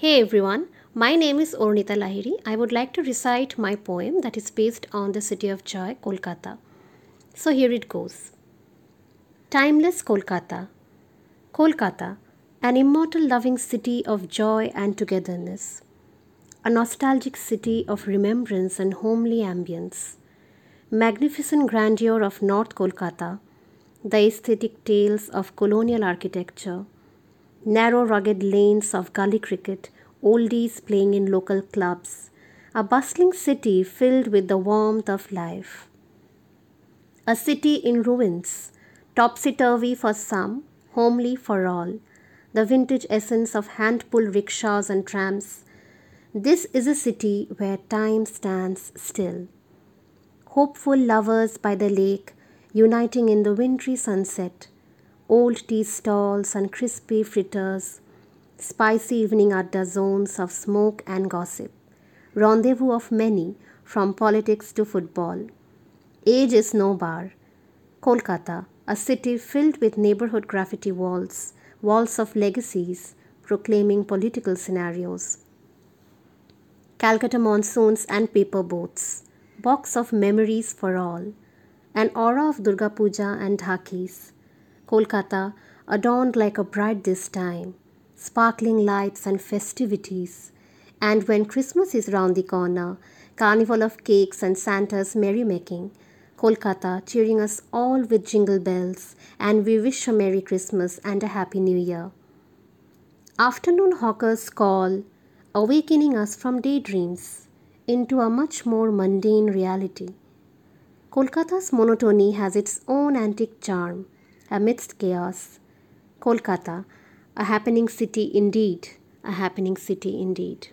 Hey everyone, my name is Arunita Lahiry. I would like to recite my poem that is based on the city of joy, Kolkata. So here it goes Timeless Kolkata. Kolkata, an immortal loving city of joy and togetherness, a nostalgic city of remembrance and homely ambience, magnificent grandeur of North Kolkata, the aesthetic tales of colonial architecture narrow rugged lanes of gully cricket, oldies playing in local clubs, a bustling city filled with the warmth of life. A city in ruins, topsy turvy for some, homely for all, the vintage essence of hand pull rickshaws and trams. This is a city where time stands still. Hopeful lovers by the lake, uniting in the wintry sunset old tea stalls and crispy fritters, spicy evening adda zones of smoke and gossip, rendezvous of many from politics to football. Age is no bar. Kolkata, a city filled with neighborhood graffiti walls, walls of legacies proclaiming political scenarios. Calcutta monsoons and paper boats, box of memories for all, an aura of Durga Puja and dhakis, Kolkata, adorned like a bride this time, sparkling lights and festivities. And when Christmas is round the corner, carnival of cakes and Santa's merrymaking, Kolkata cheering us all with jingle bells, and we wish a Merry Christmas and a Happy New Year. Afternoon hawkers call, awakening us from daydreams into a much more mundane reality. Kolkata's monotony has its own antique charm amidst chaos. Kolkata, a happening city indeed, a happening city indeed.